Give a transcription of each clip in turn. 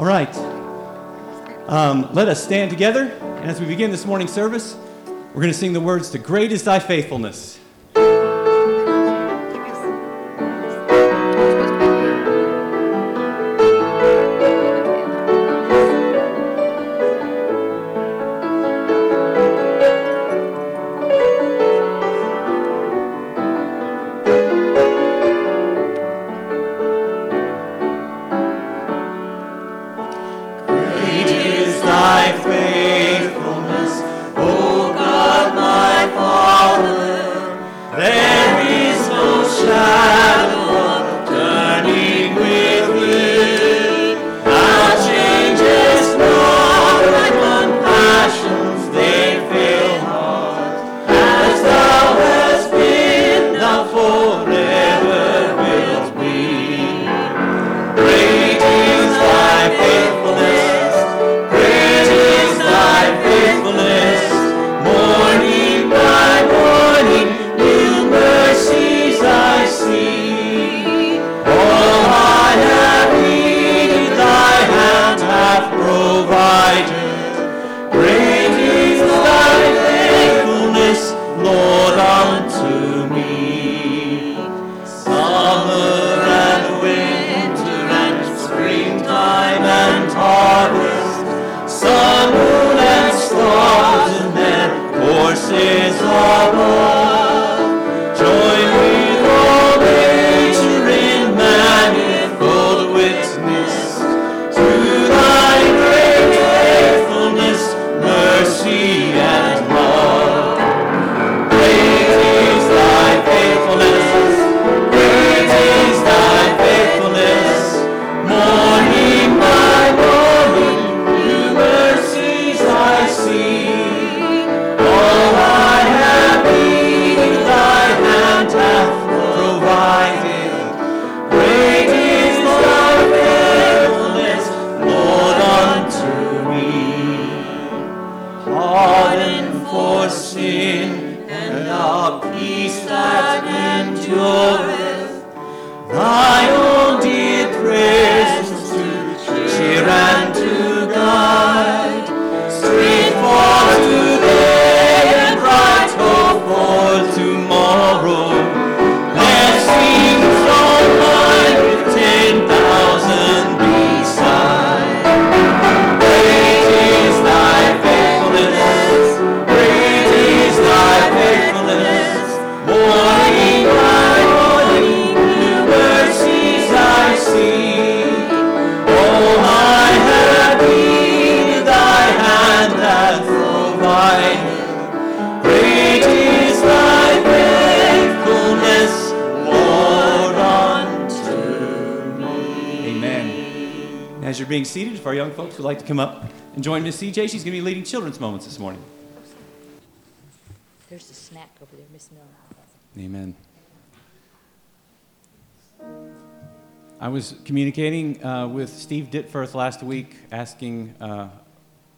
All right. Um, let us stand together. And as we begin this morning's service, we're going to sing the words, The Great is Thy Faithfulness. And join Miss CJ, she's going to be leading children's moments this morning. There's a snack over there, Miss Miller. Amen. I was communicating uh, with Steve Ditfirth last week, asking uh,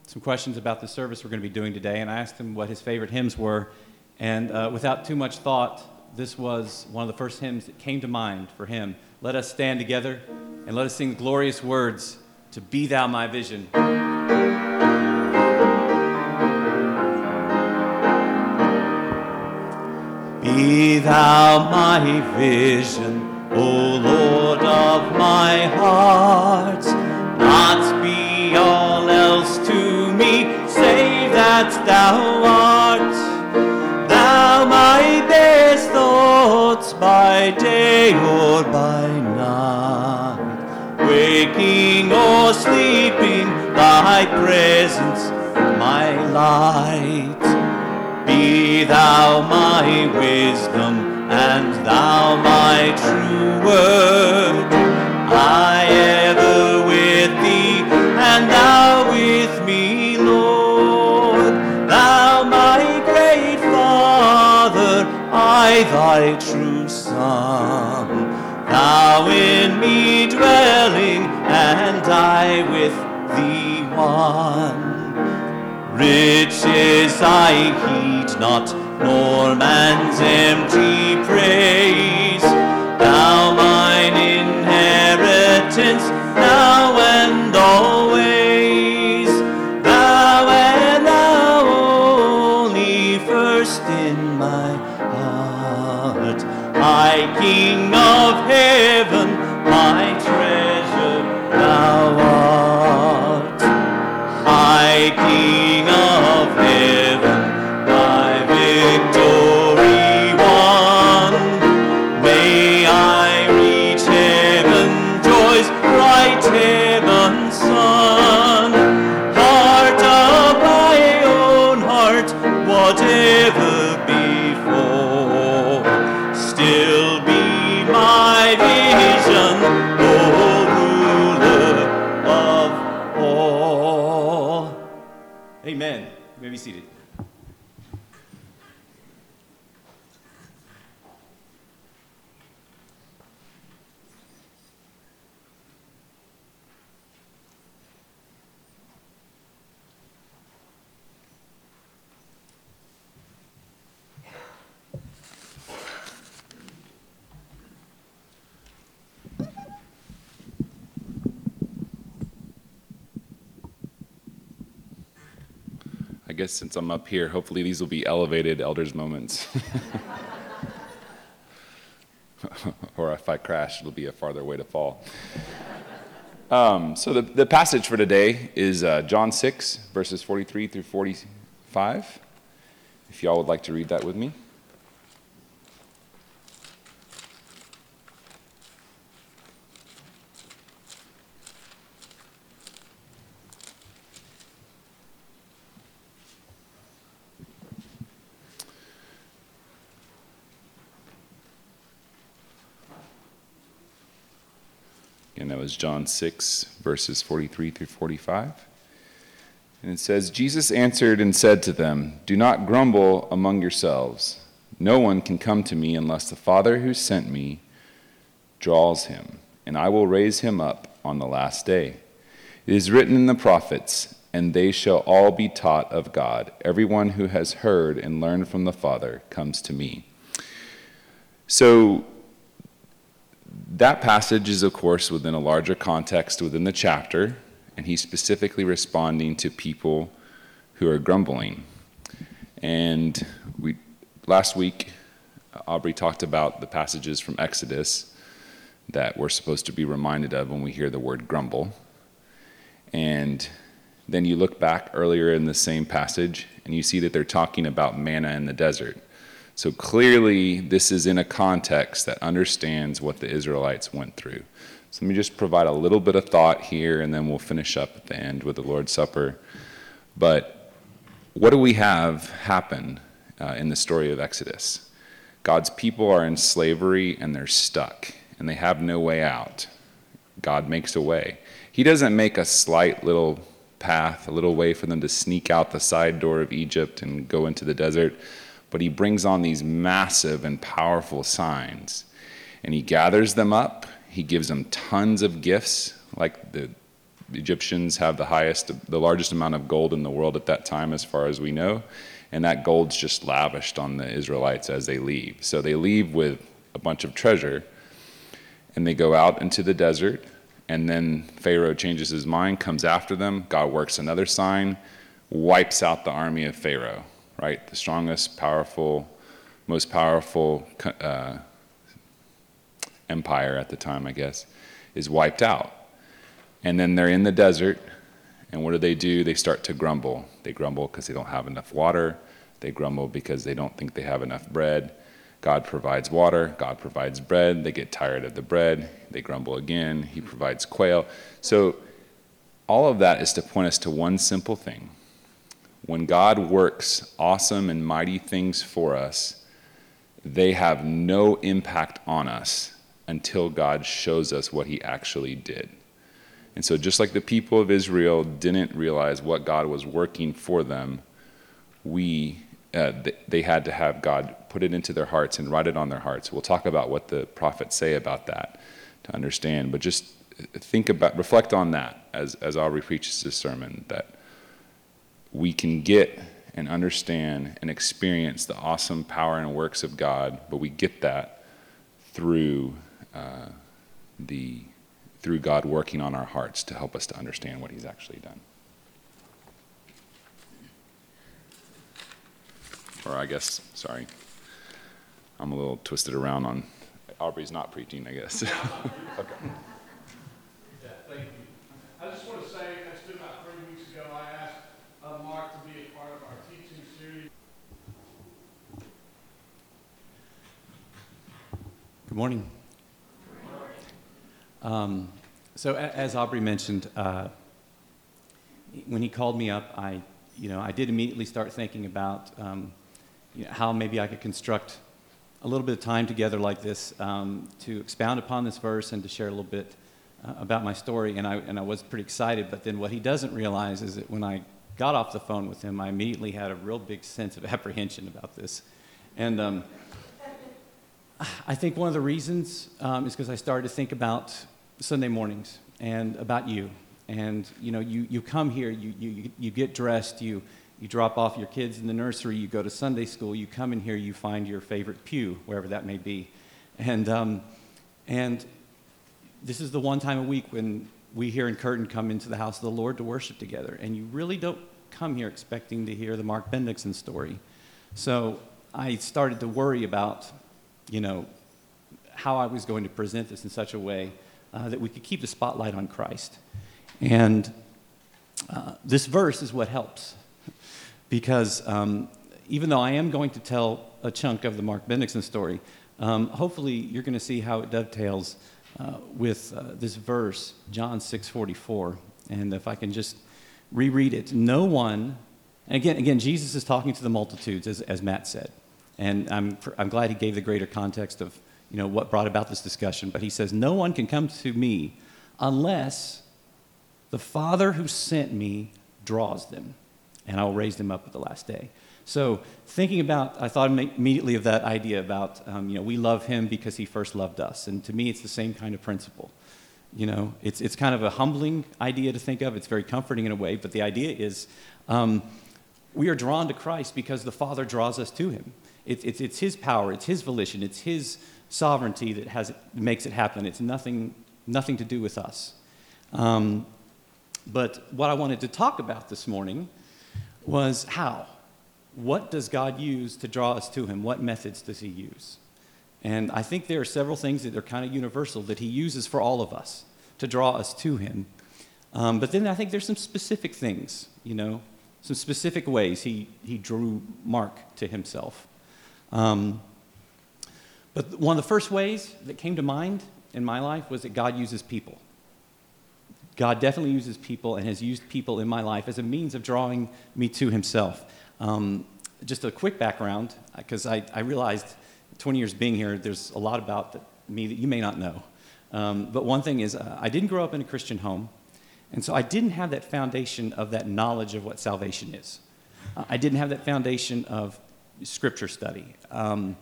some questions about the service we're going to be doing today, and I asked him what his favorite hymns were. And uh, without too much thought, this was one of the first hymns that came to mind for him. Let us stand together and let us sing the glorious words to be thou my vision. Be thou my vision, O Lord of my heart. Not be all else to me, save that thou art. Thou my best thoughts by day or by night. Waking or sleeping, thy presence my light. Be thou my wisdom, and thou my true word. I ever with thee, and thou with me, Lord. Thou my great Father, I thy true Son. Thou in me dwelling, and I with one. Riches I heed not, nor man's empty praise. Thou mine inheritance, now I guess since I'm up here, hopefully these will be elevated elders moments. or if I crash, it'll be a farther way to fall. Um, so the, the passage for today is uh, John 6, verses 43 through 45. If y'all would like to read that with me. Was John 6, verses 43 through 45. And it says, Jesus answered and said to them, Do not grumble among yourselves. No one can come to me unless the Father who sent me draws him, and I will raise him up on the last day. It is written in the prophets, and they shall all be taught of God. Everyone who has heard and learned from the Father comes to me. So, that passage is, of course, within a larger context within the chapter, and he's specifically responding to people who are grumbling. And we, last week, Aubrey talked about the passages from Exodus that we're supposed to be reminded of when we hear the word grumble. And then you look back earlier in the same passage, and you see that they're talking about manna in the desert. So clearly, this is in a context that understands what the Israelites went through. So let me just provide a little bit of thought here, and then we'll finish up at the end with the Lord's Supper. But what do we have happen uh, in the story of Exodus? God's people are in slavery and they're stuck, and they have no way out. God makes a way. He doesn't make a slight little path, a little way for them to sneak out the side door of Egypt and go into the desert but he brings on these massive and powerful signs. And he gathers them up, he gives them tons of gifts, like the Egyptians have the highest, the largest amount of gold in the world at that time, as far as we know. And that gold's just lavished on the Israelites as they leave. So they leave with a bunch of treasure, and they go out into the desert. And then Pharaoh changes his mind, comes after them. God works another sign, wipes out the army of Pharaoh right? The strongest, powerful, most powerful uh, empire at the time, I guess, is wiped out. And then they're in the desert, and what do they do? They start to grumble. They grumble because they don't have enough water. They grumble because they don't think they have enough bread. God provides water, God provides bread. They get tired of the bread. They grumble again. He provides quail. So, all of that is to point us to one simple thing when God works awesome and mighty things for us, they have no impact on us until God shows us what He actually did. And so, just like the people of Israel didn't realize what God was working for them, we uh, they had to have God put it into their hearts and write it on their hearts. We'll talk about what the prophets say about that to understand, but just think about, reflect on that as, as Aubrey preaches this sermon, that we can get and understand and experience the awesome power and works of God, but we get that through uh, the through God working on our hearts to help us to understand what He's actually done. or I guess, sorry, I'm a little twisted around on, Aubrey's not preaching, I guess. Yeah, thank you. I just want to say, I stood about three weeks ago, I asked uh, Mark to be a part of our teaching series. Good morning. Um, so, as Aubrey mentioned, uh, when he called me up, I, you know, I did immediately start thinking about um, you know, how maybe I could construct a little bit of time together like this um, to expound upon this verse and to share a little bit uh, about my story. And I, and I was pretty excited. But then what he doesn't realize is that when I got off the phone with him, I immediately had a real big sense of apprehension about this. And um, I think one of the reasons um, is because I started to think about Sunday mornings and about you. And you know, you, you come here, you, you, you get dressed, you, you drop off your kids in the nursery, you go to Sunday school, you come in here, you find your favorite pew, wherever that may be. And, um, and this is the one time a week when we here in Curtin come into the house of the Lord to worship together. And you really don't come here expecting to hear the Mark Bendixson story. So I started to worry about, you know, how I was going to present this in such a way uh, that we could keep the spotlight on Christ. And uh, this verse is what helps. Because um, even though I am going to tell a chunk of the Mark Bendixson story, um, hopefully you're going to see how it dovetails uh, with uh, this verse, John 6:44. And if I can just reread it, no one, and again, again, Jesus is talking to the multitudes, as, as Matt said. And I'm, I'm glad he gave the greater context of you know, what brought about this discussion. But he says, No one can come to me unless the Father who sent me draws them, and I'll raise them up at the last day. So, thinking about, I thought immediately of that idea about, um, you know, we love him because he first loved us. And to me, it's the same kind of principle. You know, it's, it's kind of a humbling idea to think of. It's very comforting in a way, but the idea is um, we are drawn to Christ because the Father draws us to him. It, it's, it's his power, it's his volition, it's his sovereignty that has, makes it happen. It's nothing, nothing to do with us. Um, but what I wanted to talk about this morning was how. What does God use to draw us to Him? What methods does He use? And I think there are several things that are kind of universal that He uses for all of us to draw us to Him. Um, but then I think there's some specific things, you know, some specific ways He, he drew Mark to Himself. Um, but one of the first ways that came to mind in my life was that God uses people. God definitely uses people and has used people in my life as a means of drawing me to Himself. Um, just a quick background, because I, I, realized 20 years being here, there's a lot about me that you may not know. Um, but one thing is, uh, I didn't grow up in a Christian home, and so I didn't have that foundation of that knowledge of what salvation is. Uh, I didn't have that foundation of scripture study. Um,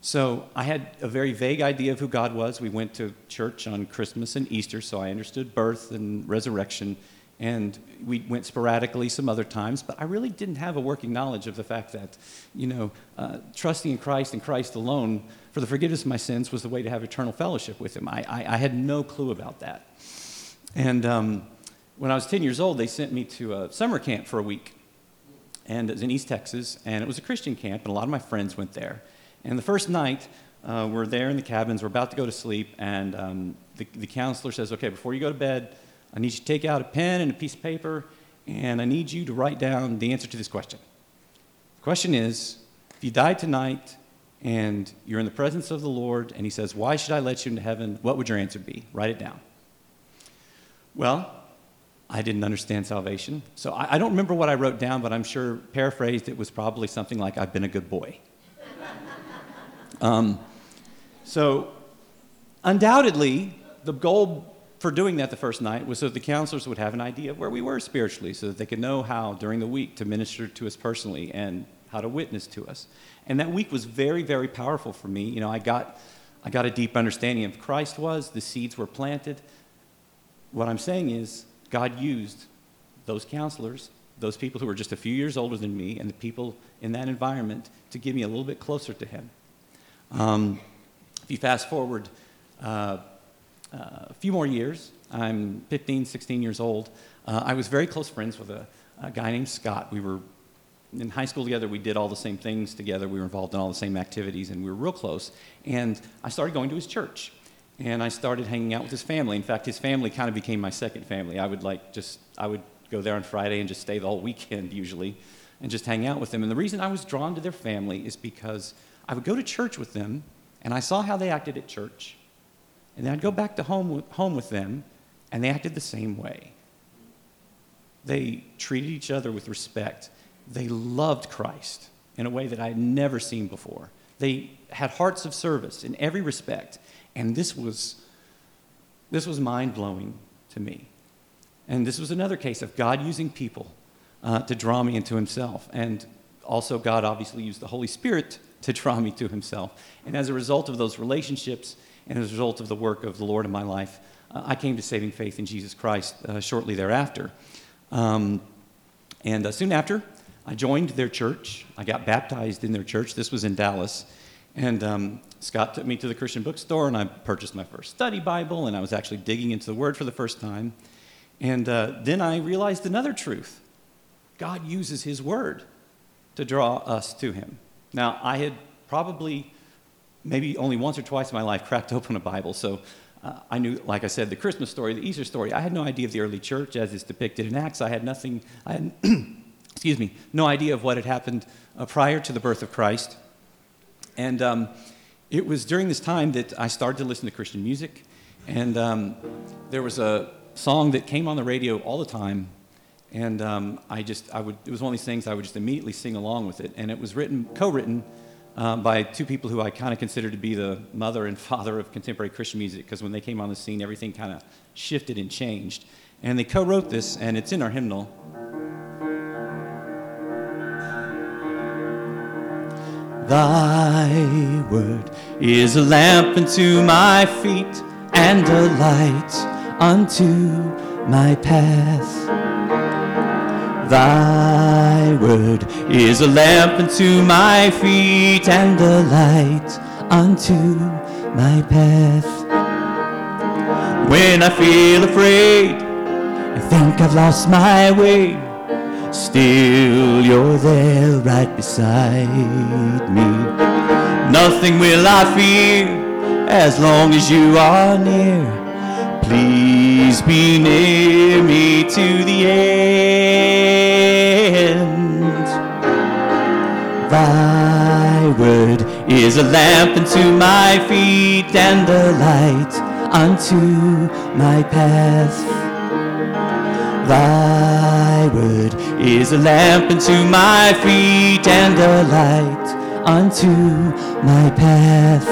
so I had a very vague idea of who God was. We went to church on Christmas and Easter, so I understood birth and resurrection. And we went sporadically some other times, but I really didn't have a working knowledge of the fact that, you know, uh, trusting in Christ and Christ alone for the forgiveness of my sins was the way to have eternal fellowship with Him. I, I, I had no clue about that. And um, when I was 10 years old, they sent me to a summer camp for a week. And it was in East Texas, and it was a Christian camp, and a lot of my friends went there. And the first night, uh, we're there in the cabins, we're about to go to sleep, and um, the, the counselor says, Okay, before you go to bed, I need you to take out a pen and a piece of paper, and I need you to write down the answer to this question. The question is if you died tonight and you're in the presence of the Lord, and He says, Why should I let you into heaven? What would your answer be? Write it down. Well, I didn't understand salvation. So I, I don't remember what I wrote down, but I'm sure, paraphrased, it was probably something like, I've been a good boy. Um, so, undoubtedly, the goal for doing that the first night was so that the counselors would have an idea of where we were spiritually, so that they could know how during the week to minister to us personally and how to witness to us. And that week was very, very powerful for me. You know, I got, I got a deep understanding of Christ was, the seeds were planted. What I'm saying is, God used those counselors, those people who were just a few years older than me, and the people in that environment to get me a little bit closer to Him. Um, if you fast forward uh, uh, a few more years, I'm 15, 16 years old. Uh, I was very close friends with a, a, guy named Scott. We were in high school together, we did all the same things together. We were involved in all the same activities, and we were real close. And I started going to his church, and I started hanging out with his family. In fact, his family kind of became my second family. I would like just I would go there on Friday and just stay the whole weekend usually, and just hang out with them. And the reason I was drawn to their family is because I would go to church with them, and I saw how they acted at church, and then I'd go back to home with, home with them, and they acted the same way. They treated each other with respect. They loved Christ in a way that I had never seen before. They had hearts of service in every respect. And this was, this was mind blowing to me. And this was another case of God using people uh, to draw me into Himself. And also, God obviously used the Holy Spirit to draw me to Himself. And as a result of those relationships and as a result of the work of the Lord in my life, uh, I came to saving faith in Jesus Christ uh, shortly thereafter. Um, and uh, soon after, I joined their church. I got baptized in their church. This was in Dallas. And um, Scott took me to the Christian bookstore, and I purchased my first study Bible, and I was actually digging into the Word for the first time. And uh, then I realized another truth God uses His Word to draw us to Him. Now, I had probably, maybe only once or twice in my life, cracked open a Bible, so uh, I knew, like I said, the Christmas story, the Easter story. I had no idea of the early church as is depicted in Acts. I had nothing, I had, excuse me, no idea of what had happened uh, prior to the birth of Christ. And um, it was during this time that I started to listen to Christian music. And um, there was a song that came on the radio all the time. And um, I just, I would, it was one of these things I would just immediately sing along with it. And it was written, co written um, by two people who I kind of consider to be the mother and father of contemporary Christian music, because when they came on the scene, everything kind of shifted and changed. And they co wrote this, and it's in our hymnal. Thy word is a lamp unto my feet and a light unto my path. Thy word is a lamp unto my feet and a light unto my path. When I feel afraid and think I've lost my way, still you're there right beside me. Nothing will I fear as long as you are near. Please be near me to the end. Thy word is a lamp unto my feet and a light unto my path. Thy word is a lamp unto my feet and a light unto my path.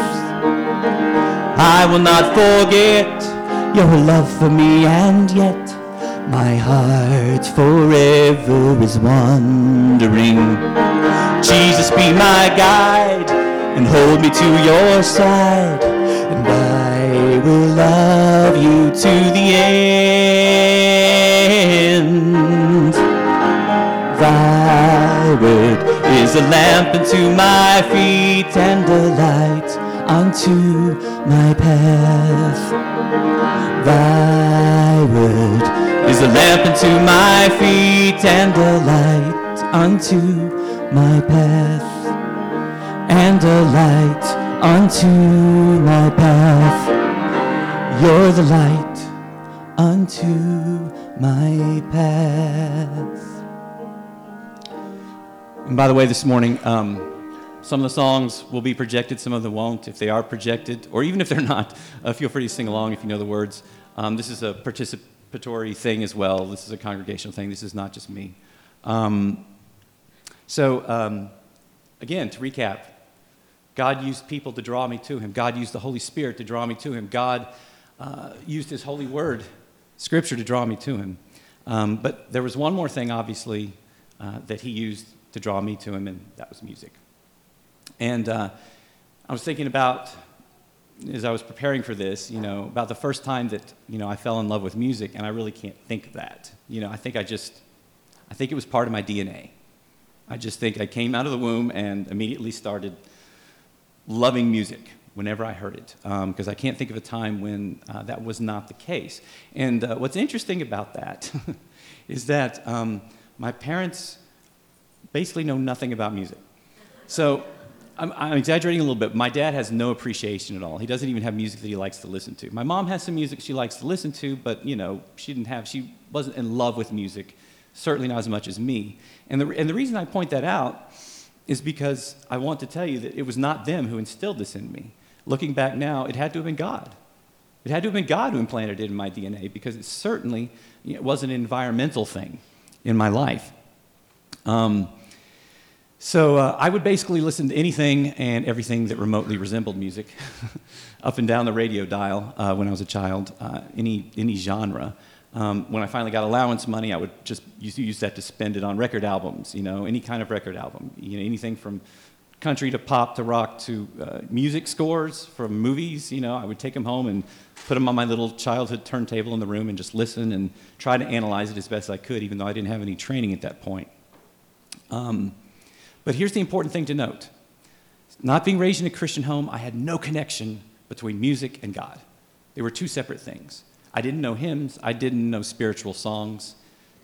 I will not forget your love for me, and yet my heart forever is wandering. Jesus, be my guide and hold me to your side, and I will love you to the end. Is a lamp unto my feet and a light unto my path. Thy word is a lamp unto my feet and a light unto my path. And a light unto my path. You're the light unto my path. And by the way, this morning, um, some of the songs will be projected, some of them won't. If they are projected, or even if they're not, uh, feel free to sing along if you know the words. Um, this is a participatory thing as well. This is a congregational thing. This is not just me. Um, so, um, again, to recap, God used people to draw me to Him. God used the Holy Spirit to draw me to Him. God uh, used His holy word, Scripture, to draw me to Him. Um, but there was one more thing, obviously, uh, that He used to draw me to Him, and that was music. And uh, I was thinking about, as I was preparing for this, you know, about the first time that, you know, I fell in love with music, and I really can't think of that. You know, I think I just, I think it was part of my DNA. I just think I came out of the womb and immediately started loving music whenever I heard it, because um, I can't think of a time when uh, that was not the case. And uh, what's interesting about that is that um, my parents basically know nothing about music. So I'm, I'm exaggerating a little bit. My dad has no appreciation at all. He doesn't even have music that he likes to listen to. My mom has some music she likes to listen to, but you know, she didn't have, she wasn't in love with music, certainly not as much as me. And the, and the reason I point that out is because I want to tell you that it was not them who instilled this in me. Looking back now, it had to have been God. It had to have been God who implanted it in my DNA because it certainly you know, was an environmental thing in my life. Um, so uh, I would basically listen to anything and everything that remotely resembled music, up and down the radio dial uh, when I was a child, uh, any, any genre. Um, when I finally got allowance money, I would just use, use that to spend it on record albums, you know, any kind of record album, you know, anything from country to pop to rock to uh, music scores from movies. You know, I would take them home and put them on my little childhood turntable in the room and just listen and try to analyze it as best I could, even though I didn't have any training at that point. Um, but here's the important thing to note not being raised in a Christian home, I had no connection between music and God. They were two separate things. I didn't know hymns, I didn't know spiritual songs.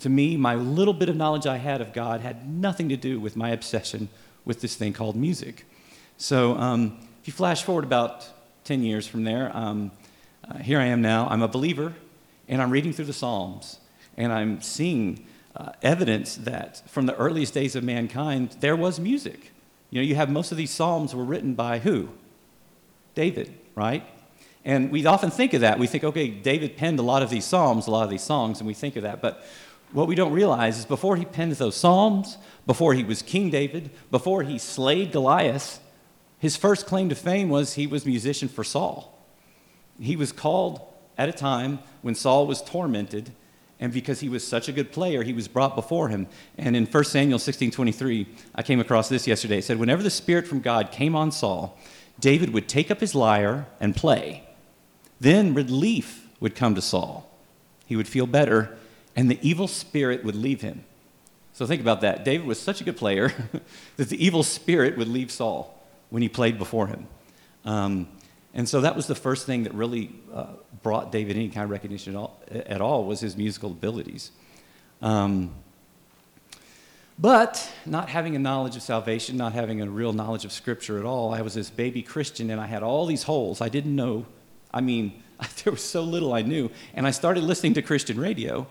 To me, my little bit of knowledge I had of God had nothing to do with my obsession with this thing called music. So, um, if you flash forward about 10 years from there, um, uh, here I am now. I'm a believer, and I'm reading through the Psalms, and I'm seeing uh, evidence that from the earliest days of mankind, there was music. You know, you have most of these Psalms were written by who? David, right? And we often think of that. We think, okay, David penned a lot of these Psalms, a lot of these songs, and we think of that. But what we don't realize is before he penned those Psalms, before he was King David, before he slayed Goliath, his first claim to fame was he was musician for Saul. He was called at a time when Saul was tormented, and because he was such a good player, he was brought before him. And in 1 Samuel 16 23, I came across this yesterday. It said, Whenever the Spirit from God came on Saul, David would take up his lyre and play. Then relief would come to Saul. He would feel better, and the evil spirit would leave him. So think about that. David was such a good player that the evil spirit would leave Saul when he played before him. Um, and so that was the first thing that really uh, brought David any kind of recognition at all, at all was his musical abilities. Um, but not having a knowledge of salvation, not having a real knowledge of Scripture at all, I was this baby Christian and I had all these holes. I didn't know. I mean, there was so little I knew. And I started listening to Christian radio.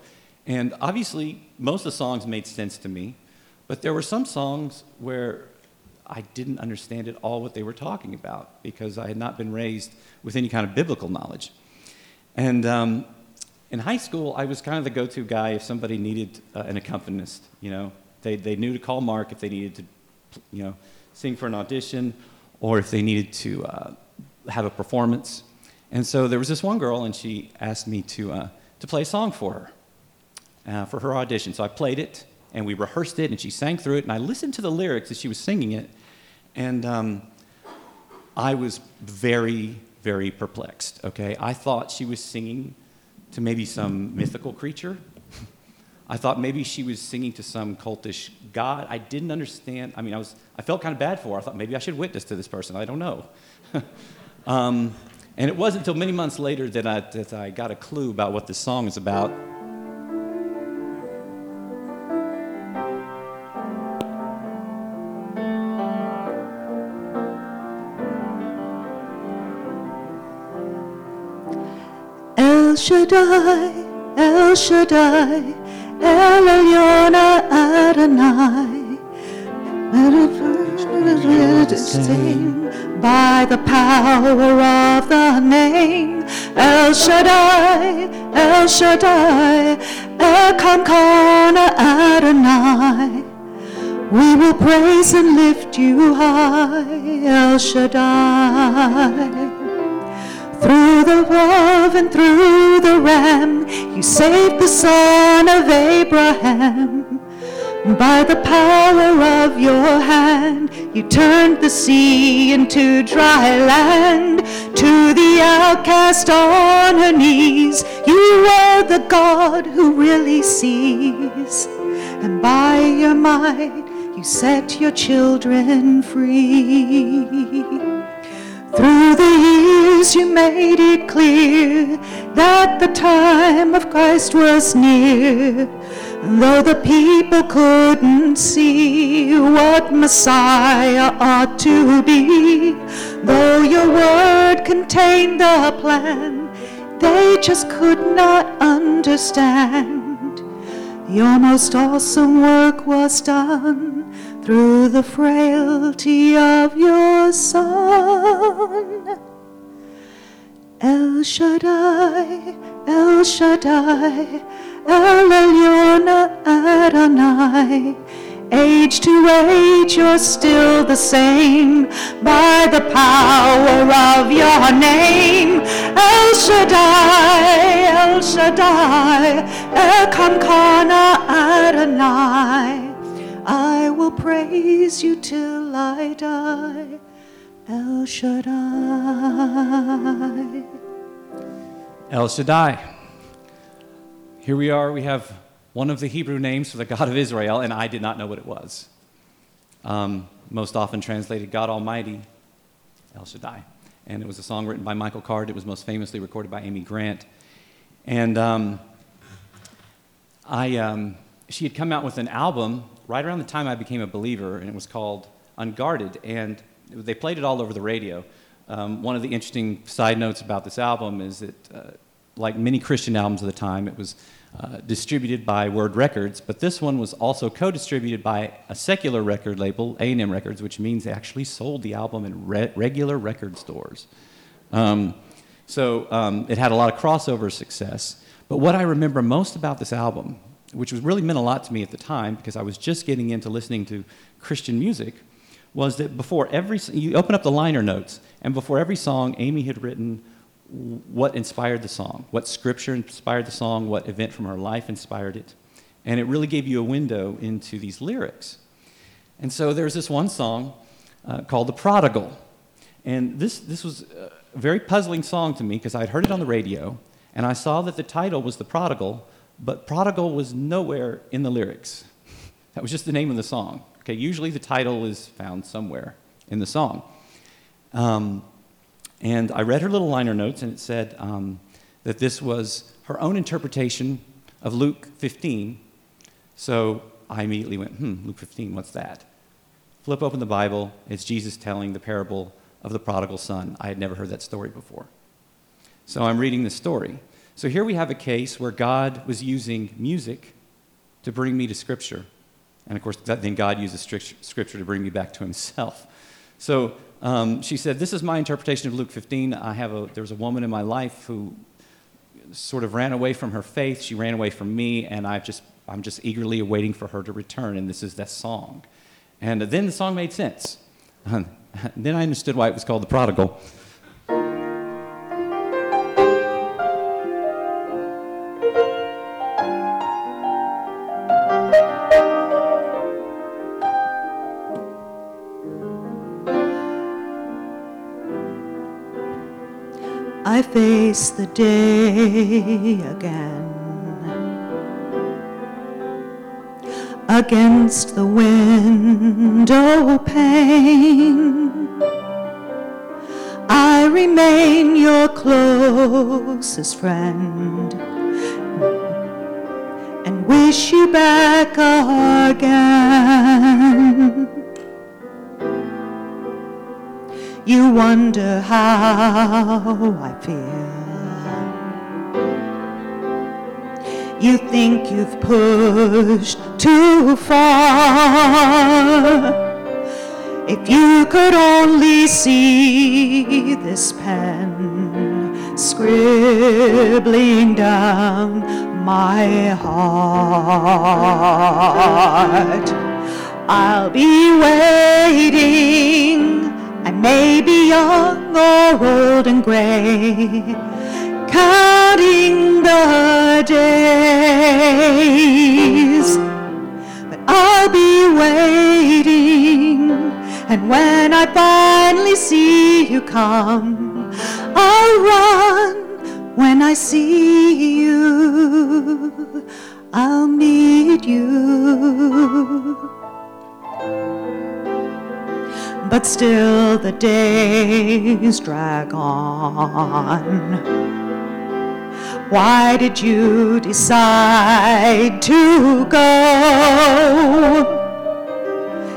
And obviously, most of the songs made sense to me. But there were some songs where I didn't understand at all what they were talking about because I had not been raised with any kind of biblical knowledge. And um, in high school, I was kind of the go to guy if somebody needed uh, an accompanist. You know, they, they knew to call Mark if they needed to, you know, sing for an audition or if they needed to uh, have a performance. And so there was this one girl, and she asked me to, uh, to play a song for her, uh, for her audition. So I played it, and we rehearsed it, and she sang through it, and I listened to the lyrics as she was singing it, and um, I was very, very perplexed, okay? I thought she was singing to maybe some mythical creature. I thought maybe she was singing to some cultish god. I didn't understand. I mean, I, was, I felt kind of bad for her. I thought maybe I should witness to this person. I don't know. um, and it wasn't until many months later that I, that I got a clue about what this song is about. Shaddai, El Shaddai, El Elyon Adonai. Sing by the power of the name El Shaddai, El Shaddai, Erkamka na Adonai. We will praise and lift you high, El Shaddai. Through the love and through the ram, you saved the son of Abraham. By the power of your hand, you turned the sea into dry land. To the outcast on her knees, you are the God who really sees. And by your might, you set your children free. Through the years you made it clear that the time of Christ was near. Though the people couldn't see what Messiah ought to be, though your word contained the plan, they just could not understand. Your most awesome work was done through the frailty of your Son. El Shaddai, El Shaddai, El Elyon Adonai. Age to age, you're still the same by the power of your name. El Shaddai, El Shaddai, Erkamka na Adonai. I will praise you till I die. El Shaddai. El Shaddai. Here we are, we have one of the Hebrew names for the God of Israel, and I did not know what it was. Um, most often translated God Almighty, El Shaddai. And it was a song written by Michael Card. It was most famously recorded by Amy Grant. And um, I, um, she had come out with an album right around the time I became a believer, and it was called Unguarded. And they played it all over the radio. Um, one of the interesting side notes about this album is that, uh, like many Christian albums of the time, it was uh, distributed by Word Records, but this one was also co-distributed by a secular record label, A&M Records, which means they actually sold the album in re- regular record stores. Um, so um, it had a lot of crossover success. But what I remember most about this album, which was really meant a lot to me at the time because I was just getting into listening to Christian music, was that before every you open up the liner notes, and before every song, Amy had written what inspired the song, what scripture inspired the song, what event from her life inspired it. And it really gave you a window into these lyrics. And so there's this one song uh, called The Prodigal. And this, this was a very puzzling song to me because I'd heard it on the radio, and I saw that the title was The Prodigal, but prodigal was nowhere in the lyrics. That was just the name of the song. Okay, usually the title is found somewhere in the song. Um, and I read her little liner notes, and it said um, that this was her own interpretation of Luke 15. So I immediately went, hmm, Luke 15, what's that? Flip open the Bible, it's Jesus telling the parable of the prodigal son. I had never heard that story before. So I'm reading the story. So here we have a case where God was using music to bring me to Scripture. And of course, then God uses Scripture to bring me back to Himself. So um, she said, This is my interpretation of Luke 15. I have a, there was a woman in my life who sort of ran away from her faith. She ran away from me, and I've just, I'm just eagerly waiting for her to return. And this is that song. And then the song made sense. then I understood why it was called The Prodigal. I face the day again. Against the window oh, pane, I remain your closest friend and wish you back again. You wonder how I feel. You think you've pushed too far. If you could only see this pen scribbling down my heart, I'll be waiting I may be young or old and gray, counting the days, but I'll be waiting. And when I finally see you come, I'll run. When I see you, I'll meet you but still the days drag on. Why did you decide to go?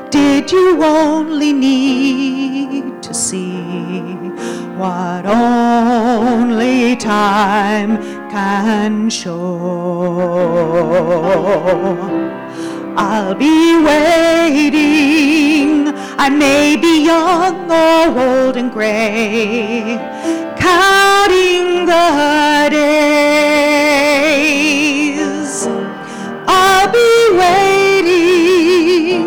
Did you only need to see what only time can show? I'll be waiting. I may be young or old and gray, counting the days. I'll be waiting,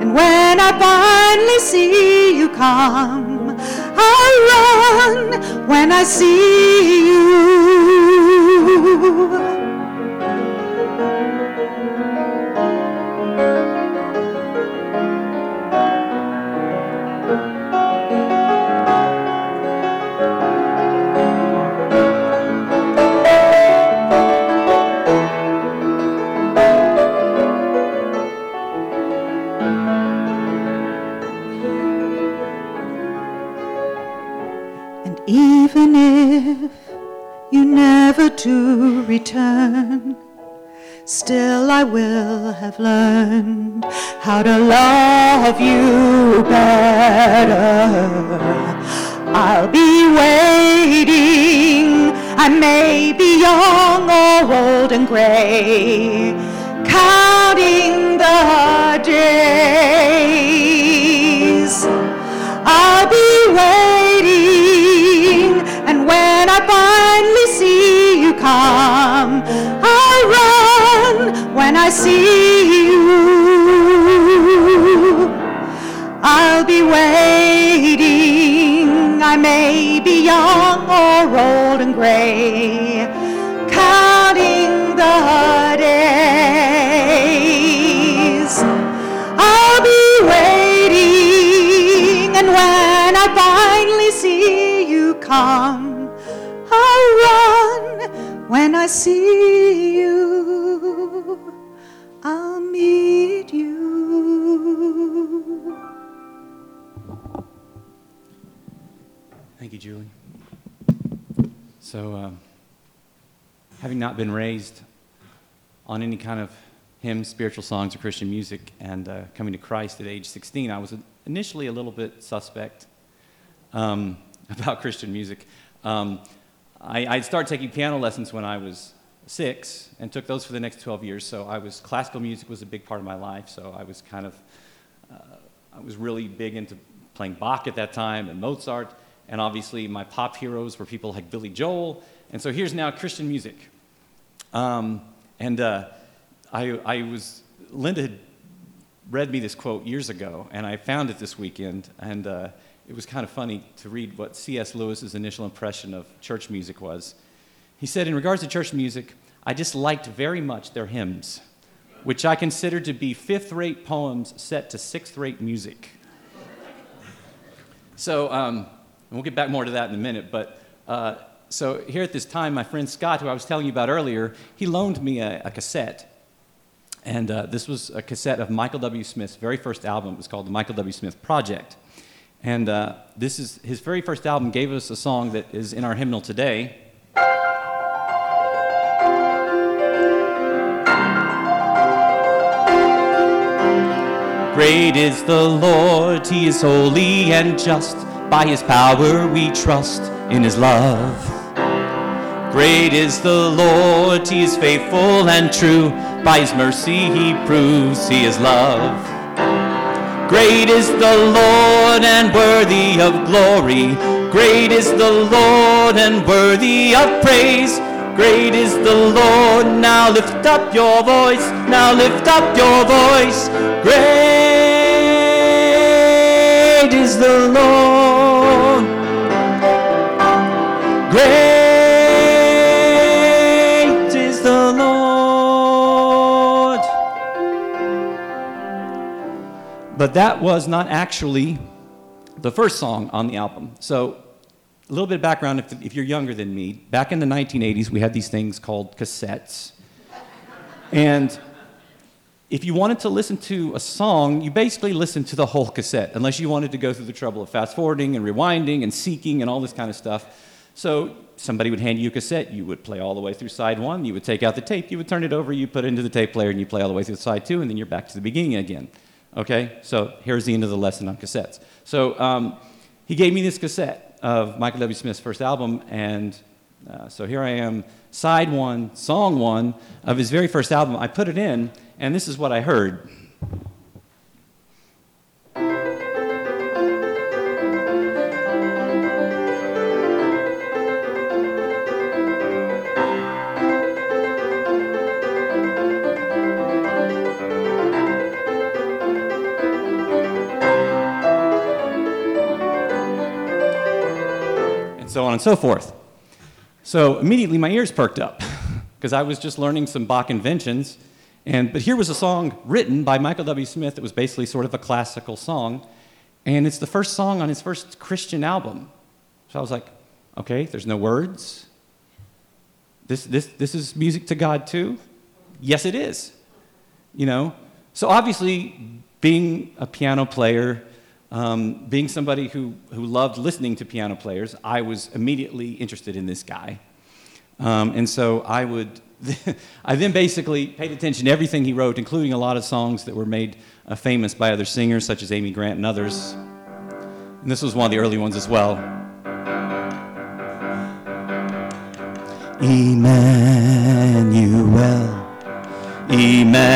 and when I finally see you come, I'll run when I see you. Even if you never do return, still I will have learned how to love you better. I'll be waiting. I may be young or old and gray, counting the days. I'll be waiting, See you. I'll be waiting. I may be young or old and gray, counting the days. I'll be waiting, and when I finally see you come, I'll run when I see you. I'll you. Thank you, Julie. So, um, having not been raised on any kind of hymns, spiritual songs, or Christian music, and uh, coming to Christ at age 16, I was initially a little bit suspect um, about Christian music. Um, I, I started taking piano lessons when I was six and took those for the next 12 years. So I was classical music was a big part of my life. So I was kind of uh, I was really big into playing Bach at that time and Mozart, and obviously my pop heroes were people like Billy Joel. And so here's now Christian music. Um, and uh, I, I was Linda had read me this quote years ago, and I found it this weekend, and uh, it was kind of funny to read what C.S. Lewis's initial impression of church music was. He said, in regards to church music, I just liked very much their hymns, which I considered to be fifth rate poems set to sixth rate music. so, um, we'll get back more to that in a minute, but uh, so here at this time, my friend Scott, who I was telling you about earlier, he loaned me a, a cassette. And uh, this was a cassette of Michael W. Smith's very first album. It was called the Michael W. Smith Project. And uh, this is his very first album, gave us a song that is in our hymnal today. Great is the Lord, He is holy and just. By His power we trust in His love. Great is the Lord, He is faithful and true. By His mercy He proves He is love. Great is the Lord and worthy of glory. Great is the Lord and worthy of praise. Great is the Lord. Now lift up your voice. Now lift up your voice. Great is the Lord. Great is the Lord. But that was not actually the first song on the album. So, a little bit of background if, if you're younger than me. Back in the 1980s, we had these things called cassettes. And if you wanted to listen to a song, you basically listened to the whole cassette, unless you wanted to go through the trouble of fast forwarding and rewinding and seeking and all this kind of stuff. So somebody would hand you a cassette, you would play all the way through side one, you would take out the tape, you would turn it over, you put it into the tape player, and you play all the way through side two, and then you're back to the beginning again. Okay? So here's the end of the lesson on cassettes. So um, he gave me this cassette of Michael W. Smith's first album, and uh, so here I am, side one, song one of his very first album. I put it in, and this is what I heard. and so on and so forth. So immediately my ears perked up because I was just learning some Bach inventions. And, but here was a song written by Michael W. Smith that was basically sort of a classical song. And it's the first song on his first Christian album. So I was like, okay, there's no words. This, this, this is music to God too? Yes, it is. You know? So obviously, being a piano player, um, being somebody who, who loved listening to piano players, I was immediately interested in this guy. Um, and so I would, I then basically paid attention to everything he wrote, including a lot of songs that were made uh, famous by other singers, such as Amy Grant and others. And this was one of the early ones as well. Emmanuel, Emmanuel,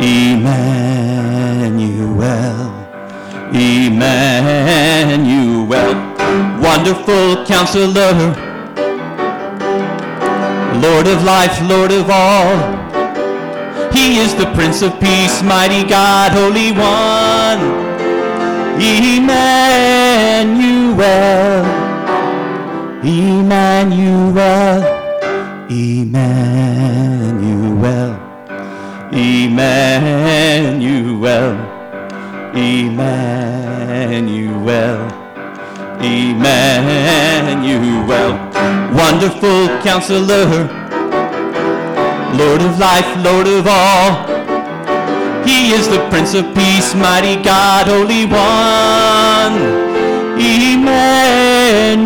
Emmanuel, Emmanuel, wonderful counselor, Lord of life, Lord of all. He is the Prince of Peace, mighty God, Holy One, Emmanuel. Emmanuel, Emmanuel, Emmanuel, Emmanuel, Emmanuel, wonderful counselor, Lord of life, Lord of all. He is the Prince of Peace, mighty God, Holy One. Emmanuel,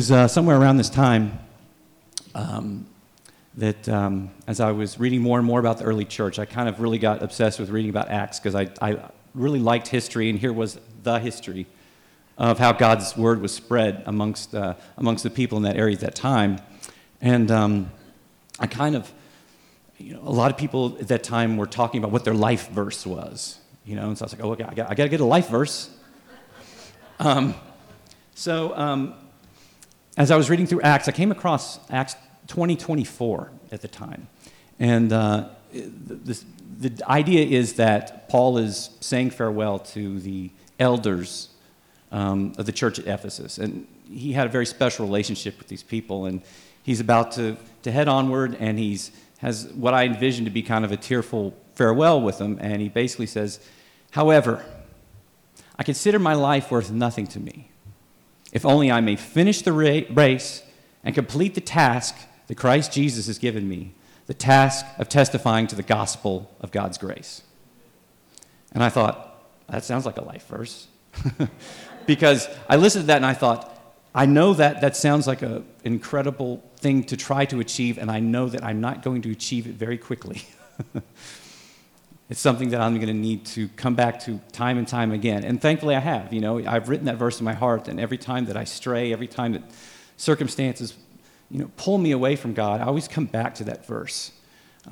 was uh, somewhere around this time um, that, um, as I was reading more and more about the early church, I kind of really got obsessed with reading about Acts because I, I really liked history, and here was the history of how God's word was spread amongst, uh, amongst the people in that area at that time. And um, I kind of, you know, a lot of people at that time were talking about what their life verse was, you know, and so I was like, oh, I got, I got to get a life verse. Um, so, um, as I was reading through Acts, I came across Acts 2024 at the time. And uh, the, the idea is that Paul is saying farewell to the elders um, of the church at Ephesus. And he had a very special relationship with these people. And he's about to, to head onward, and he's has what I envision to be kind of a tearful farewell with them. And he basically says, However, I consider my life worth nothing to me if only I may finish the race and complete the task that Christ Jesus has given me the task of testifying to the gospel of God's grace. And I thought, that sounds like a life verse. because I listened to that and I thought, I know that that sounds like an incredible thing to try to achieve, and I know that I'm not going to achieve it very quickly. it's something that I'm going to need to come back to time and time again. And thankfully, I have. You know, I've written that verse in my heart, and every time that I stray, every time that circumstances, you know, pull me away from God, I always come back to that verse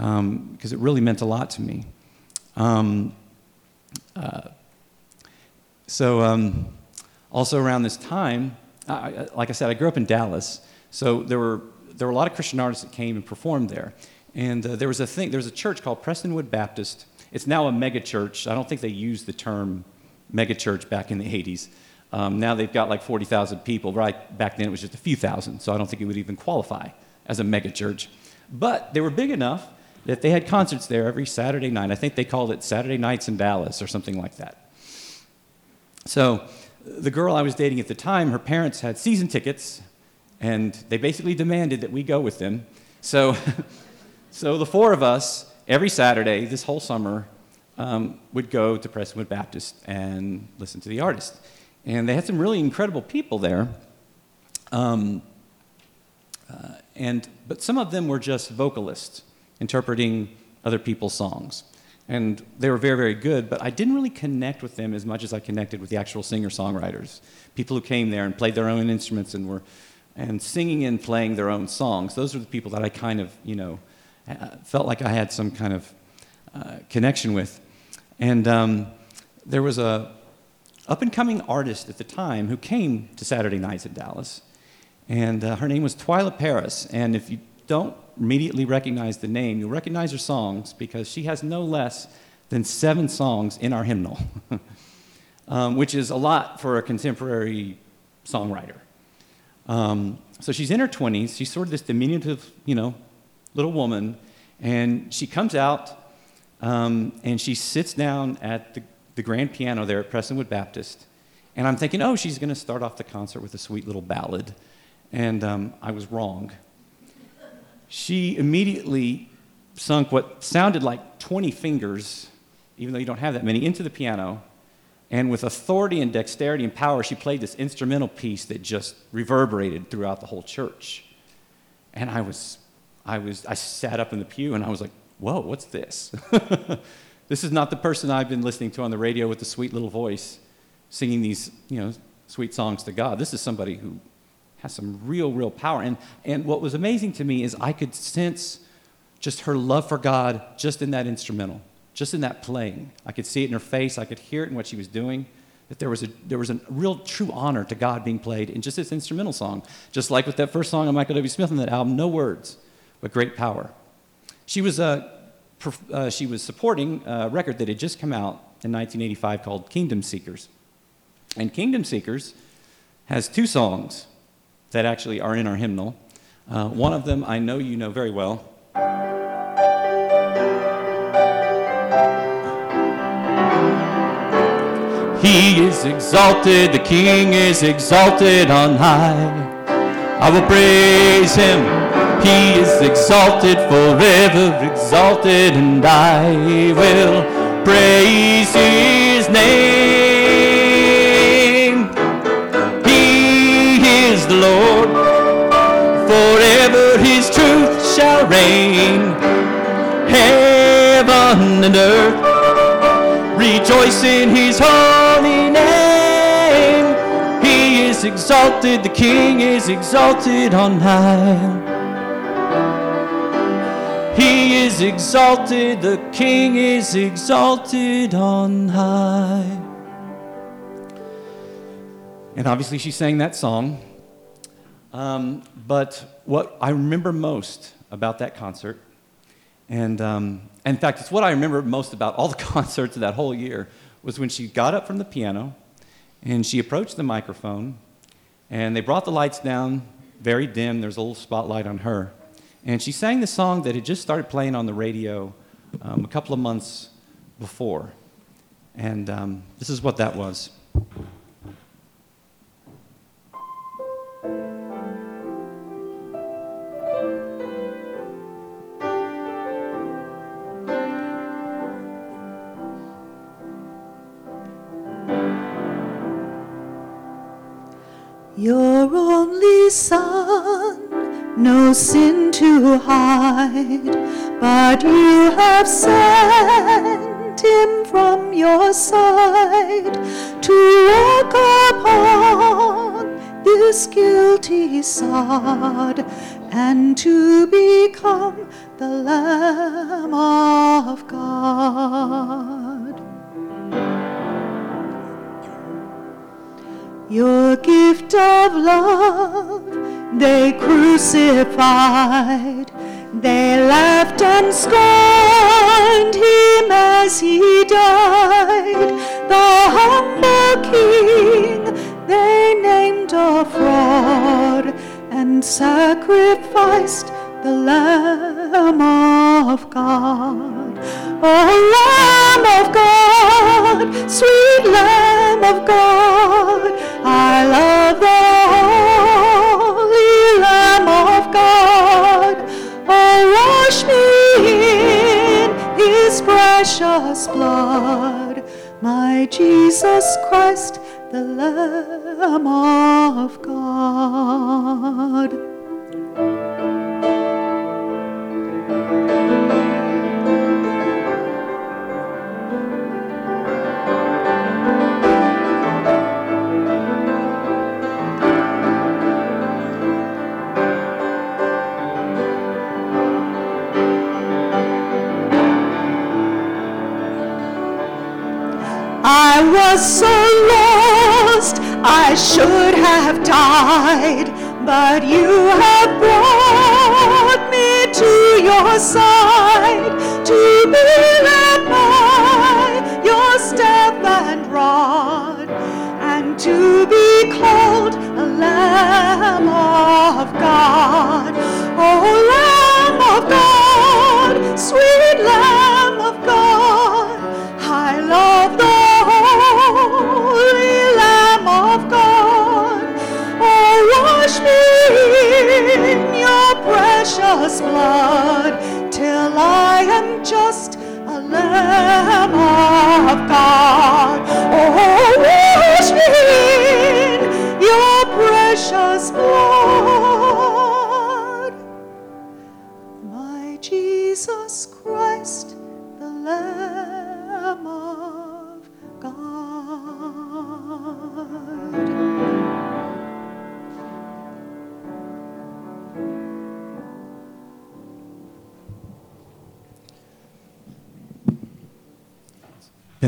um, because it really meant a lot to me. Um, uh, so, um, also around this time, I, like I said, I grew up in Dallas, so there were there were a lot of Christian artists that came and performed there. And uh, there was a thing, there was a church called Prestonwood Baptist. It's now a mega church. I don't think they used the term mega church back in the 80s. Um, now they've got like 40,000 people. Right back then it was just a few thousand, so I don't think it would even qualify as a mega church. But they were big enough that they had concerts there every Saturday night. I think they called it Saturday Nights in Dallas or something like that. So the girl I was dating at the time, her parents had season tickets, and they basically demanded that we go with them. So, so the four of us, every Saturday this whole summer, um, would go to Prestonwood Baptist and listen to the artist. And they had some really incredible people there. Um, uh, and, but some of them were just vocalists interpreting other people's songs. And they were very, very good, but I didn't really connect with them as much as I connected with the actual singer songwriters. People who came there and played their own instruments and were and singing and playing their own songs. Those were the people that I kind of, you know, felt like I had some kind of uh, connection with. And um, there was a up and coming artist at the time who came to Saturday nights in Dallas. And uh, her name was Twila Paris. And if you don't immediately recognize the name, you'll recognize her songs because she has no less than seven songs in our hymnal, um, which is a lot for a contemporary songwriter. Um, so she's in her 20s. She's sort of this diminutive, you know, little woman. And she comes out um, and she sits down at the, the grand piano there at Prestonwood Baptist. And I'm thinking, oh, she's going to start off the concert with a sweet little ballad. And um, I was wrong. She immediately sunk what sounded like 20 fingers, even though you don't have that many, into the piano. And with authority and dexterity and power, she played this instrumental piece that just reverberated throughout the whole church. And I was, I was, I sat up in the pew and I was like, whoa, what's this? this is not the person I've been listening to on the radio with the sweet little voice singing these, you know, sweet songs to God. This is somebody who has some real, real power. And, and what was amazing to me is I could sense just her love for God just in that instrumental, just in that playing. I could see it in her face, I could hear it in what she was doing. That there was, a, there was a real true honor to God being played in just this instrumental song. Just like with that first song of Michael W. Smith on that album, no words, but great power. She was, uh, uh, she was supporting a record that had just come out in 1985 called Kingdom Seekers. And Kingdom Seekers has two songs that actually are in our hymnal. Uh, one of them I know you know very well. He is exalted, the King is exalted on high. I will praise him, he is exalted, forever exalted, and I will praise his name. He is the Lord, forever his truth shall reign. Heaven and earth rejoice in his holy name. He is exalted, the King is exalted on high. Exalted, the King is exalted on high. And obviously, she sang that song. Um, but what I remember most about that concert, and um, in fact, it's what I remember most about all the concerts of that whole year, was when she got up from the piano and she approached the microphone, and they brought the lights down very dim. There's a little spotlight on her. And she sang the song that had just started playing on the radio um, a couple of months before. And um, this is what that was. Your only Son, no sin to hide, but you have sent him from your side to walk upon this guilty sod and to become the Lamb of God. Your gift of love they crucified. They laughed and scorned him as he died. The humble king they named a fraud and sacrificed the Lamb of God. Oh, Lamb of God, sweet Lamb of God precious blood, my Jesus Christ, the Lamb of God. Was so lost, I should have died, but you have brought me to your side Oh.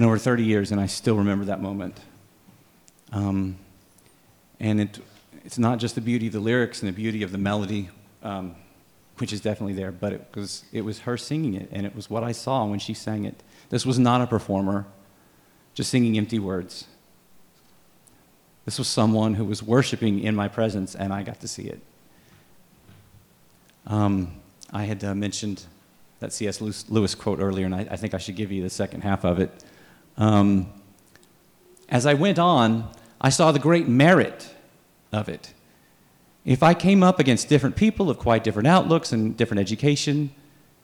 Been over 30 years, and I still remember that moment. Um, and it, it's not just the beauty of the lyrics and the beauty of the melody, um, which is definitely there, but it was, it was her singing it, and it was what I saw when she sang it. This was not a performer just singing empty words. This was someone who was worshiping in my presence, and I got to see it. Um, I had uh, mentioned that C.S. Lewis, quote earlier, and I, I think I should give you the second half of it. Um, as I went on, I saw the great merit of it. If I came up against different people of quite different outlooks and different education,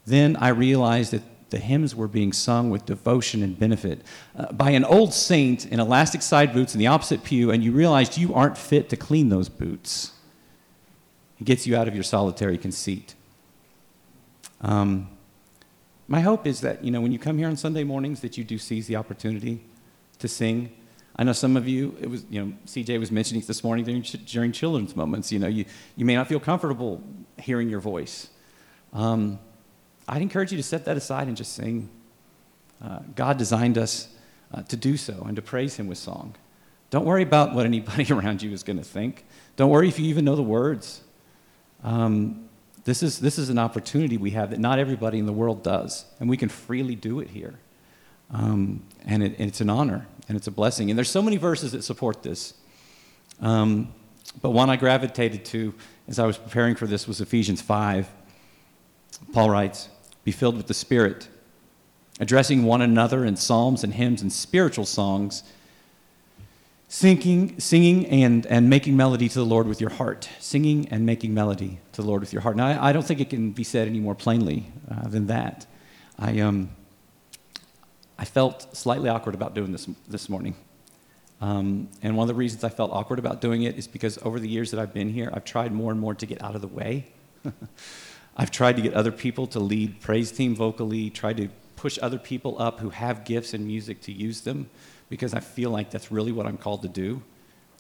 then I realized that the hymns were being sung with devotion and benefit uh, by an old saint in elastic side boots in the opposite pew, and you realized you aren't fit to clean those boots. It gets you out of your solitary conceit. Um, my hope is that you know when you come here on Sunday mornings that you do seize the opportunity to sing. I know some of you. It was you know CJ was mentioning this morning during, during children's moments. You know you you may not feel comfortable hearing your voice. Um, I'd encourage you to set that aside and just sing. Uh, God designed us uh, to do so and to praise Him with song. Don't worry about what anybody around you is going to think. Don't worry if you even know the words. Um, this is, this is an opportunity we have that not everybody in the world does, and we can freely do it here. Um, and, it, and, it's an honor, and it's a blessing. And there's so many verses that support this. Um, but one I gravitated to as I was preparing for this was Ephesians 5. Paul writes, Be filled with the Spirit, addressing one another in psalms and hymns and spiritual songs Singing, singing and, and making melody to the Lord with your heart. Singing and making melody to the Lord with your heart. Now, I, I don't think it can be said any more plainly uh, than that. I, um, I felt slightly awkward about doing this this morning. Um, and one of the reasons I felt awkward about doing it is because over the years that I've been here, I've tried more and more to get out of the way. I've tried to get other people to lead praise team vocally, tried to push other people up who have gifts in music to use them because I feel like that's really what I'm called to do.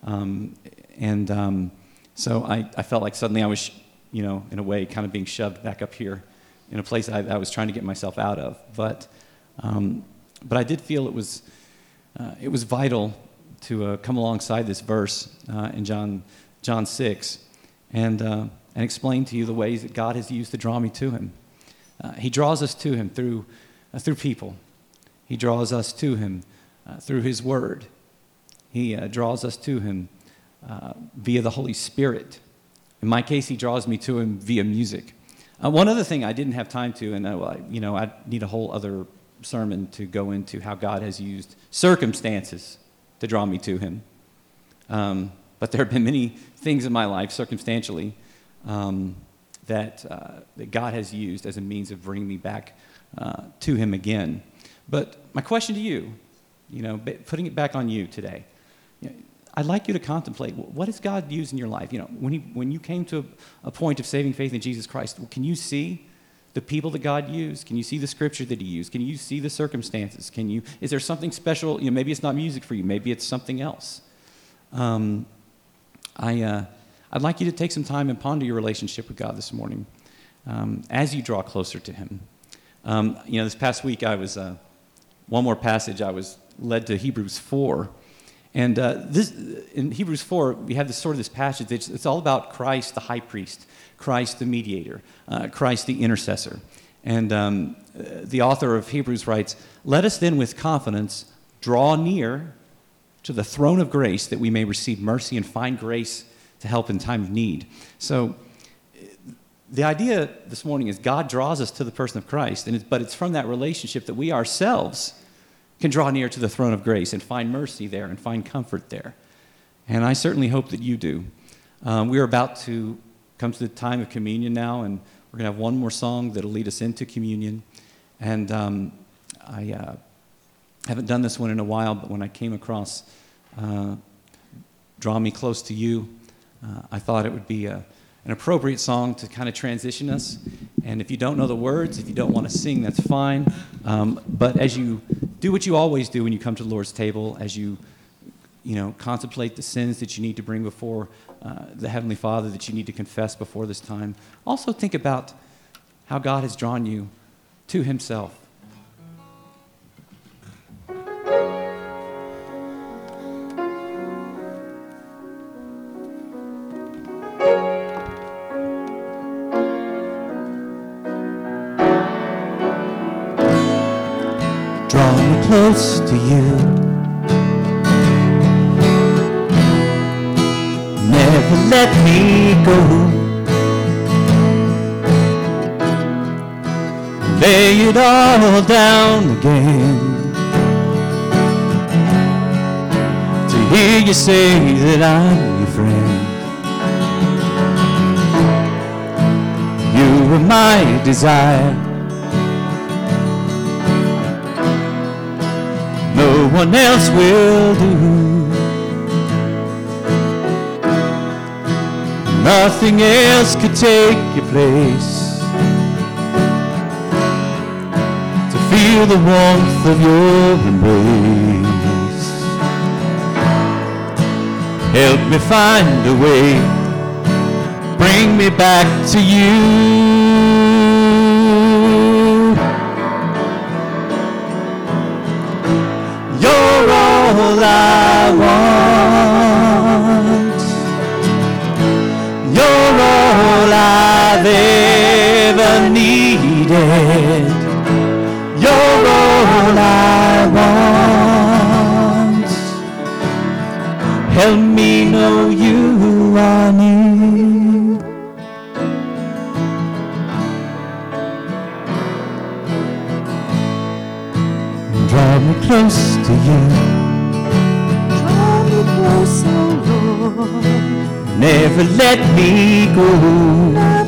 Um, and um, so I, I, felt like suddenly I was, you know, in a way, kind of being shoved back up here in a place I, I was trying to get myself out of. But, um, but I did feel it was, uh, it was vital to uh, come alongside this verse uh, in John, John 6 and, uh, and explain to you the ways that God has used to draw me to Him. Uh, he draws us to Him through, uh, through people, He draws us to Him uh, through His Word. He uh, draws us to Him uh, via the Holy Spirit. In my case, He draws me to Him via music. Uh, one other thing I didn't have time to, and uh, you know, I need a whole other sermon to go into how God has used circumstances to draw me to Him. Um, but there have been many things in my life, circumstantially, um, that, uh, that God has used as a means of bringing me back uh, to Him again. But my question to you, you know, putting it back on you today, you know, I'd like you to contemplate what has God used in your life? You know, when, he, when you came to a, a point of saving faith in Jesus Christ, can you see the people that God used? Can you see the scripture that He used? Can you see the circumstances? Can you? Is there something special? You know, maybe it's not music for you. Maybe it's something else. Um, I, uh, I'd like you to take some time and ponder your relationship with God this morning um, as you draw closer to Him. Um, you know, this past week I was, uh, one more passage, I was led to Hebrews 4. And uh, this, in Hebrews 4, we have this sort of this passage. It's, it's all about Christ, the high priest, Christ, the mediator, uh, Christ, the intercessor. And um, uh, the author of Hebrews writes, Let us then with confidence draw near to the throne of grace that we may receive mercy and find grace to help in time of need. So, the idea this morning is God draws us to the person of Christ, and but it's from that relationship that we ourselves can draw near to the throne of grace and find mercy there and find comfort there. And I certainly hope that you do. Um, we're about to come to the time of communion now, and we're going to have one more song that'll lead us into communion. And um, I uh, haven't done this one in a while, but when I came across uh, Draw Me Close to You, uh, I thought it would be a, an appropriate song to kind of transition us. And if you don't know the words, if you don't want to sing, that's fine. Um, but as you do what you always do when you come to the Lord's table, as you you know, contemplate the sins that you need to bring before uh, the Heavenly Father, that you need to confess before this time. Also, think about how God has drawn you to Himself. Close to you. Never let me go. Lay it all down again. To hear you say that I'm your friend. You were my desire. One else will do. Nothing else could take your place. To feel the warmth of your embrace. Help me find a way. Bring me back to you. Needed. You're all I want. Help me know you are near. Draw me close to you. Draw me close, oh Lord, Never let me go. never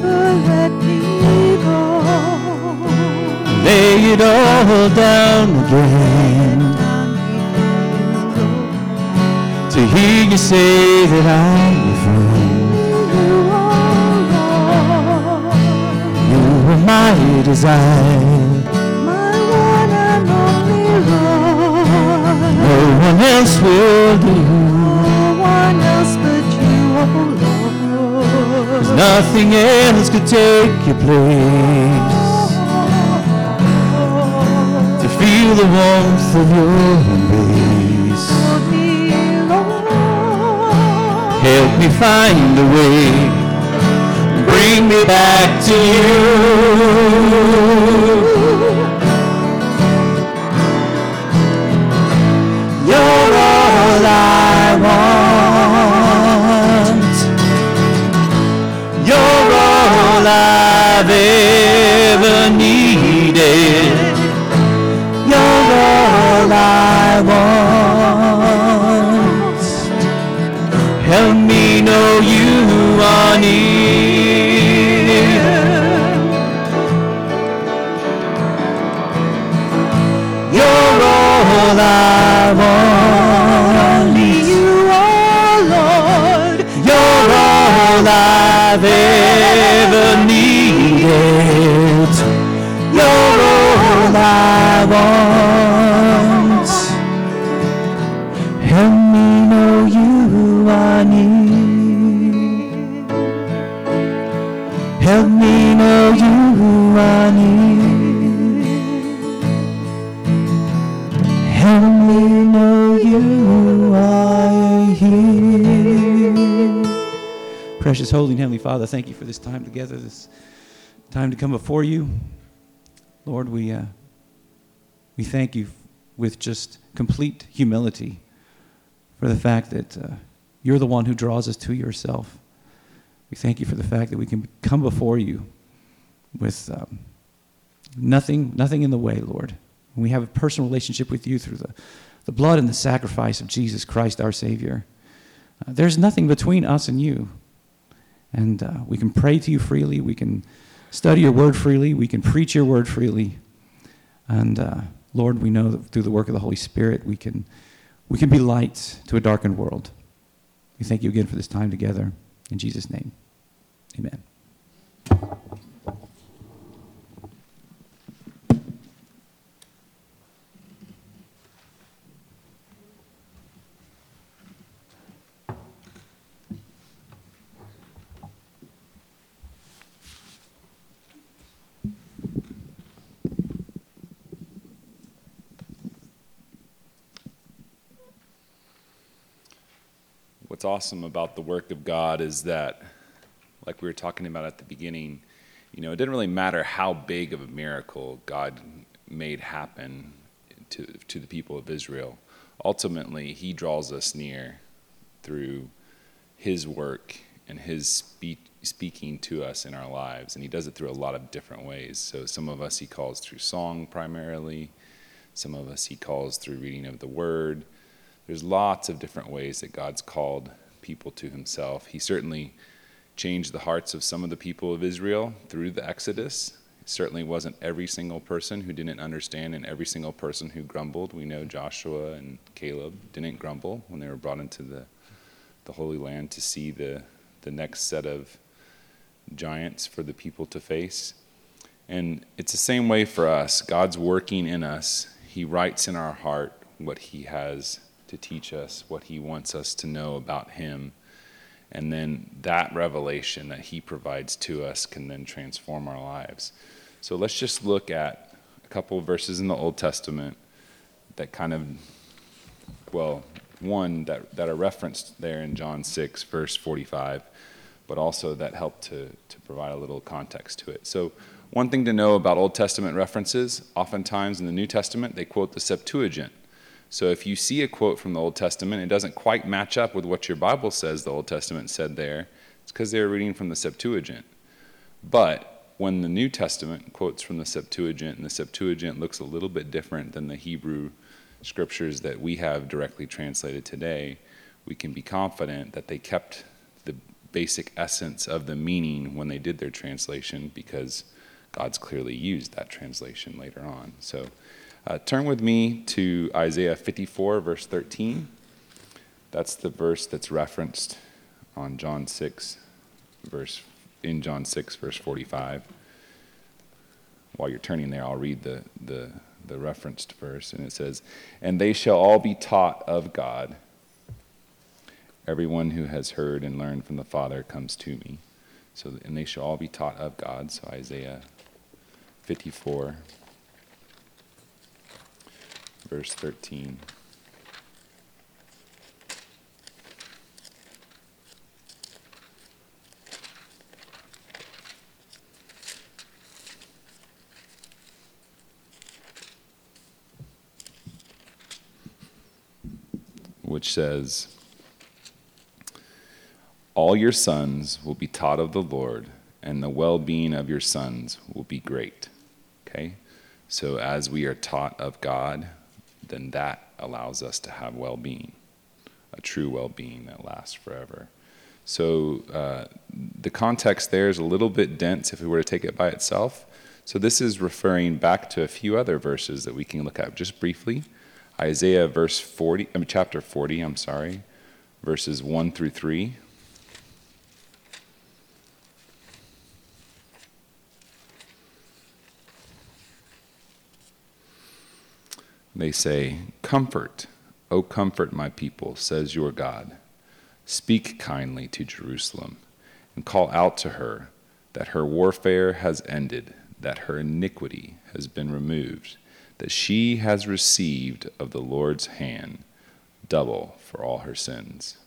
it all down again. To hear you say that I'm your friend. You are my desire. my one and only Lord. No one else will do. No one else but you, oh Lord. Nothing else could take your place. Feel the warmth of your embrace. Help me find a way. Bring me back to you. You're all I want. You're all I've ever needed all I want. Help me know you are near. You're all I want. Only you are, Lord. You're all I've ever Holy and Heavenly Father, thank you for this time together, this time to come before you. Lord, we, uh, we thank you with just complete humility for the fact that uh, you're the one who draws us to yourself. We thank you for the fact that we can come before you with um, nothing, nothing in the way, Lord. And we have a personal relationship with you through the, the blood and the sacrifice of Jesus Christ, our Savior. Uh, there's nothing between us and you. And uh, we can pray to you freely. We can study your word freely. We can preach your word freely. And uh, Lord, we know that through the work of the Holy Spirit, we can, we can be lights to a darkened world. We thank you again for this time together. In Jesus' name, amen. What's awesome about the work of God is that, like we were talking about at the beginning, you know, it didn't really matter how big of a miracle God made happen to, to the people of Israel. Ultimately, He draws us near through His work and His speak, speaking to us in our lives. And He does it through a lot of different ways. So, some of us He calls through song primarily, some of us He calls through reading of the Word there's lots of different ways that God's called people to himself. He certainly changed the hearts of some of the people of Israel through the Exodus. It certainly wasn't every single person who didn't understand and every single person who grumbled. We know Joshua and Caleb didn't grumble when they were brought into the, the Holy Land to see the, the next set of giants for the people to face. And it's the same way for us. God's working in us, He writes in our heart what He has to teach us what he wants us to know about him. And then that revelation that he provides to us can then transform our lives. So let's just look at a couple verses in the Old Testament that kind of, well, one that, that are referenced there in John 6, verse 45, but also that help to, to provide a little context to it. So, one thing to know about Old Testament references oftentimes in the New Testament, they quote the Septuagint. So if you see a quote from the Old Testament, it doesn't quite match up with what your Bible says the Old Testament said there. It's because they're reading from the Septuagint. But when the New Testament quotes from the Septuagint, and the Septuagint looks a little bit different than the Hebrew scriptures that we have directly translated today, we can be confident that they kept the basic essence of the meaning when they did their translation because God's clearly used that translation later on. So uh, turn with me to Isaiah 54, verse 13. That's the verse that's referenced on John 6, verse in John 6, verse 45. While you're turning there, I'll read the, the, the referenced verse, and it says, And they shall all be taught of God. Everyone who has heard and learned from the Father comes to me. So, and they shall all be taught of God. So Isaiah 54, verse 13. Which says, All your sons will be taught of the Lord, and the well being of your sons will be great. Okay? So, as we are taught of God, then that allows us to have well being, a true well being that lasts forever. So uh, the context there is a little bit dense if we were to take it by itself. So this is referring back to a few other verses that we can look at just briefly. Isaiah verse 40, I mean, chapter 40, I'm sorry, verses 1 through 3. They say, Comfort, O comfort my people, says your God. Speak kindly to Jerusalem, and call out to her that her warfare has ended, that her iniquity has been removed, that she has received of the Lord's hand double for all her sins.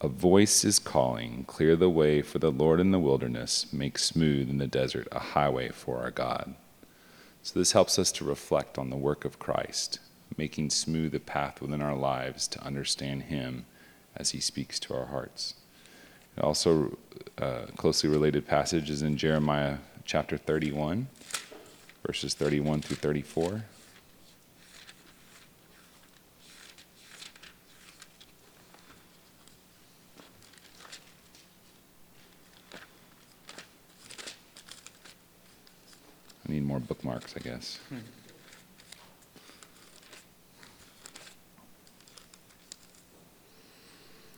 A voice is calling, Clear the way for the Lord in the wilderness, make smooth in the desert a highway for our God. So, this helps us to reflect on the work of Christ, making smooth a path within our lives to understand Him as He speaks to our hearts. Also, uh, closely related passage is in Jeremiah chapter 31, verses 31 through 34. I need more bookmarks, I guess. Hmm.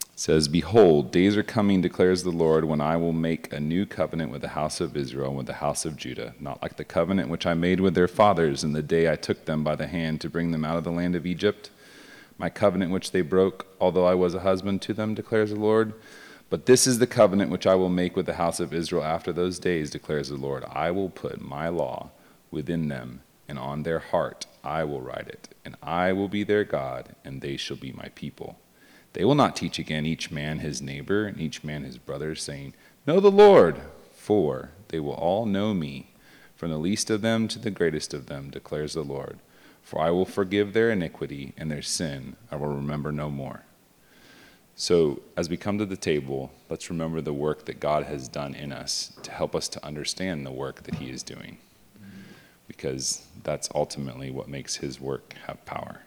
It says, Behold, days are coming, declares the Lord, when I will make a new covenant with the house of Israel and with the house of Judah, not like the covenant which I made with their fathers in the day I took them by the hand to bring them out of the land of Egypt. My covenant which they broke, although I was a husband to them, declares the Lord. But this is the covenant which I will make with the house of Israel after those days, declares the Lord. I will put my law within them, and on their heart I will write it, and I will be their God, and they shall be my people. They will not teach again each man his neighbor and each man his brother, saying, Know the Lord, for they will all know me, from the least of them to the greatest of them, declares the Lord. For I will forgive their iniquity and their sin I will remember no more. So, as we come to the table, let's remember the work that God has done in us to help us to understand the work that He is doing, because that's ultimately what makes His work have power.